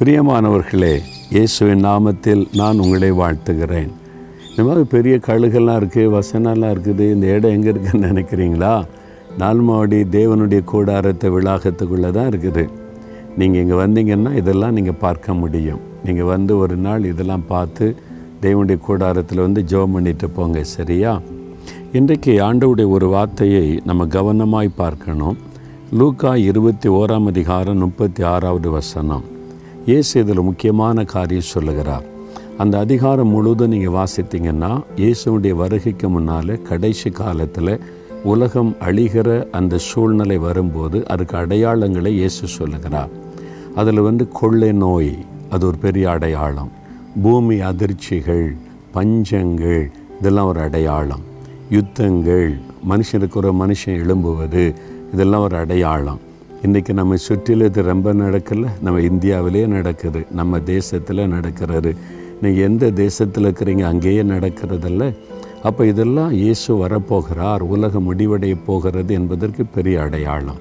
பிரியமானவர்களே இயேசுவின் நாமத்தில் நான் உங்களை வாழ்த்துகிறேன். இந்த மாதிரி பெரிய கழுகெல்லாம் இருக்குது வசனம்லாம் இருக்குது இந்த இடம் எங்கே இருக்குன்னு நினைக்கிறீங்களா? நால்மாவடி தேவனுடைய கூடாரத்தை விளாகத்துக்குள்ளே தான் இருக்குது. நீங்கள் இங்கே வந்தீங்கன்னா இதெல்லாம் நீங்கள் பார்க்க முடியும். நீங்கள் வந்து ஒரு நாள் இதெல்லாம் பார்த்து தேவனுடைய கூடாரத்தில் வந்து ஜெபம் பண்ணிட்டு போங்க சரியா? இன்றைக்கு ஆண்டவுடைய ஒரு வார்த்தையை நம்ம கவனமாய் பார்க்கணும். லூக்கா இருபத்தி ஓராம் அதிகாரம் முப்பத்தி ஆறாவது வசனம். இயேசு இதில் முக்கியமான காரியம் சொல்லுகிறார். அந்த அதிகாரம் முழுவதும் நீங்கள் வாசித்தீங்கன்னா இயேசுடைய வருகைக்கு முன்னால் கடைசி காலத்தில் உலகம் அழிகிற அந்த சூழ்நிலை வரும்போது அதுக்கு அடையாளங்களை இயேசு சொல்லுகிறார். அதில் வந்து கொள்ளை நோய் அது ஒரு பெரிய அடையாளம். பூமி அதிர்ச்சிகள் பஞ்சங்கள் இதெல்லாம் ஒரு அடையாளம். யுத்தங்கள் மனுஷனுக்கு ஒரு மனுஷன் எழும்புவது இதெல்லாம் ஒரு அடையாளம். இன்றைக்கி நம்ம சுற்றிலும் இது ரொம்ப நடக்கல. நம்ம இந்தியாவிலே நடக்குது. நம்ம தேசத்தில் நடக்கிறது. நீங்கள் எந்த தேசத்தில் இருக்கிறீங்க அங்கேயே நடக்கிறதில்ல. அப்போ இதெல்லாம் இயேசு வரப்போகிறார். உலகம் முடிவடைய போகிறது என்பதற்கு பெரிய அடையாளம்.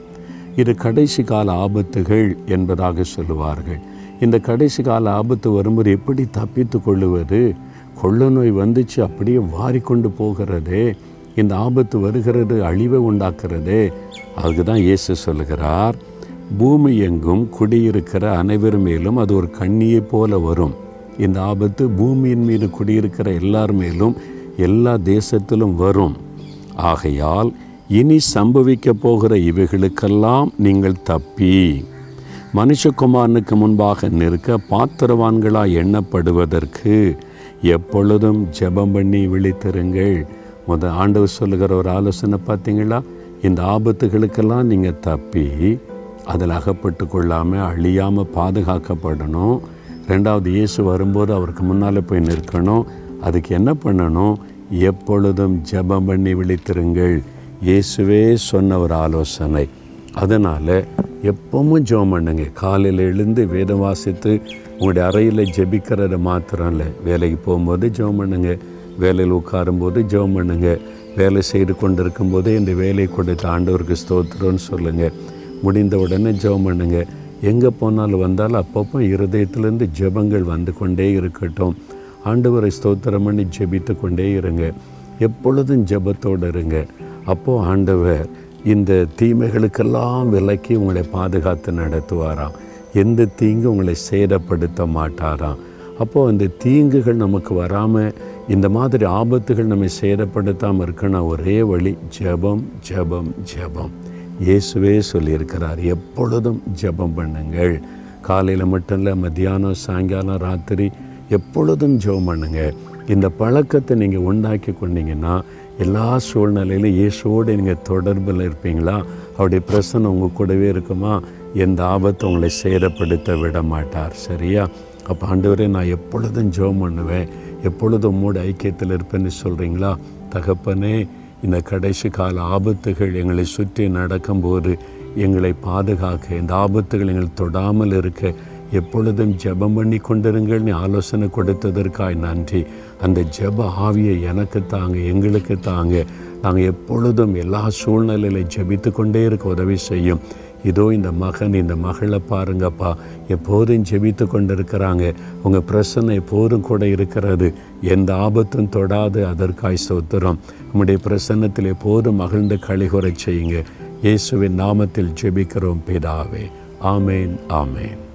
இது கடைசி கால ஆபத்துகள் என்பதாக சொல்லுவார்கள். இந்த கடைசி கால ஆபத்து வரும்போது எப்படி தப்பித்து கொள்ளுவது? கொள்ள நோய் வந்துச்சு அப்படியே வாரிக்கொண்டு போகிறதே. இந்த ஆபத்து வருகிறது அழிவை உண்டாக்குறதே. அதுக்கு தான் இயேசு சொல்லுகிறார் பூமி எங்கும் குடியிருக்கிற அனைவர் மேலும் அது ஒரு கண்ணியை போல வரும். இந்த ஆபத்து பூமியின் மீது குடியிருக்கிற எல்லார் மேலும் எல்லா தேசத்திலும் வரும். ஆகையால் இனி சம்பவிக்க போகிற இவைகளுக்கெல்லாம் நீங்கள் தப்பி. மனுஷகுமாரனுக்கு முன்பாக நிற்க பாத்திரவான்களாய் எண்ணப்படுவதற்கு எப்பொழுதும் ஜெபம் பண்ணி விழித்திருங்கள். முத ஆண்டவர் சொல்லுகிற ஒரு ஆலோசனை பார்த்தீங்களா? இந்த ஆபத்துகளுக்கெல்லாம் நீங்கள் தப்பி அதில் அகப்பட்டு கொள்ளாமல் அழியாமல் பாதுகாக்கப்படணும். ரெண்டாவது இயேசு வரும்போது அவருக்கு முன்னால் போய் நிற்கணும். அதுக்கு என்ன பண்ணணும்? எப்பொழுதும் ஜெபம் பண்ணி விழித்திருங்கள். இயேசுவே சொன்ன ஒரு ஆலோசனை. அதனால் எப்பவும் ஜெபம் பண்ணுங்க. காலையில் எழுந்து வேதம் வாசித்து உங்களுடைய அறையில் ஜெபிக்கிறது மாத்திரம் இல்லை. வேலைக்கு போகும்போது ஜெபம் பண்ணுங்க. வேலையில் உட்காரும்போது ஜெபம் பண்ணுங்க. வேலை செய்து கொண்டு இருக்கும்போது இந்த வேலையை கொடுத்த ஆண்டவருக்கு ஸ்தோத்திரம்னு சொல்லுங்கள் முடிந்த உடனே ஜெபம் பண்ணுங்க. எங்கே போனாலும் வந்தாலும் அப்பப்போ இருதயத்திலேருந்து ஜெபங்கள் வந்து கொண்டே இருக்கட்டும். ஆண்டவரை ஸ்தோத்திரம் பண்ணி ஜெபித்து கொண்டே இருங்க. எப்பொழுதும் ஜெபத்தோடு இருங்க. அப்போது ஆண்டவர் இந்த தீமைகளுக்கெல்லாம் விலக்கி உங்களை பாதுகாத்து நடத்துவாராம். எந்த தீங்கு உங்களை சேதப்படுத்த மாட்டாராம். அப்போது அந்த தீங்குகள் நமக்கு வராமல் இந்த மாதிரி ஆபத்துகள் நம்மை சேதப்படுத்தாமல் இருக்கணும் ஒரே வழி ஜெபம் ஜெபம் ஜெபம். இயேசுவே சொல்லியிருக்கிறார் எப்பொழுதும் ஜெபம் பண்ணுங்கள். காலையில் மட்டும் இல்லை மத்தியானம் சாயங்காலம் ராத்திரி எப்பொழுதும் ஜெபம் பண்ணுங்க. இந்த பழக்கத்தை நீங்கள் உண்டாக்கி கொண்டீங்கன்னா எல்லா சூழ்நிலையிலும் இயேசுவோடு நீங்கள் தொடர்பில் இருப்பீங்களா? அவருடைய பிரசனம் உங்கள் கூடவே இருக்குமா? எந்த ஆபத்தை உங்களை சேதப்படுத்த விட மாட்டார். சரியா? அப்போ ஆண்டவரே நான் எப்பொழுதும் ஜெபம் பண்ணுவேன். எப்பொழுதும் மூட ஐக்கியத்தில் இருப்பேன்னு சொல்கிறீங்களா தகப்பனே இந்த கடைசி கால ஆபத்துகள் எங்களை சுற்றி நடக்கும்போது எங்களை பாதுகாக்க இந்த ஆபத்துகள் எங்களை தொடாமல் இருக்க எப்பொழுதும் ஜெபம் பண்ணி கொண்டிருங்கள்னு ஆலோசனை கொடுத்ததற்காய் நன்றி. அந்த ஜெப ஆவியை எனக்கு தாங்க எங்களுக்கு தாங்க. நாங்கள் எப்பொழுதும் எல்லா சூழ்நிலையில ஜெபித்து கொண்டே இருக்க உதவி செய்யும். இதோ இந்த மகன் இந்த மகளை பாருங்கப்பா. எப்போதும் ஜெபித்து கொண்டு இருக்கிறாங்க உங்கள் பிரச்சனை எப்போதும் கூட இருக்கிறது. எந்த ஆபத்தும் தொடாது அதற்காய் சோத்திரம் நம்முடைய பிரசன்னத்தில் எப்போதும் மகிழ்ந்து கழிகுறச் செய்யுங்க. இயேசுவின் நாமத்தில் ஜெபிக்கிறோம் பிதாவே. ஆமேன் ஆமேன்.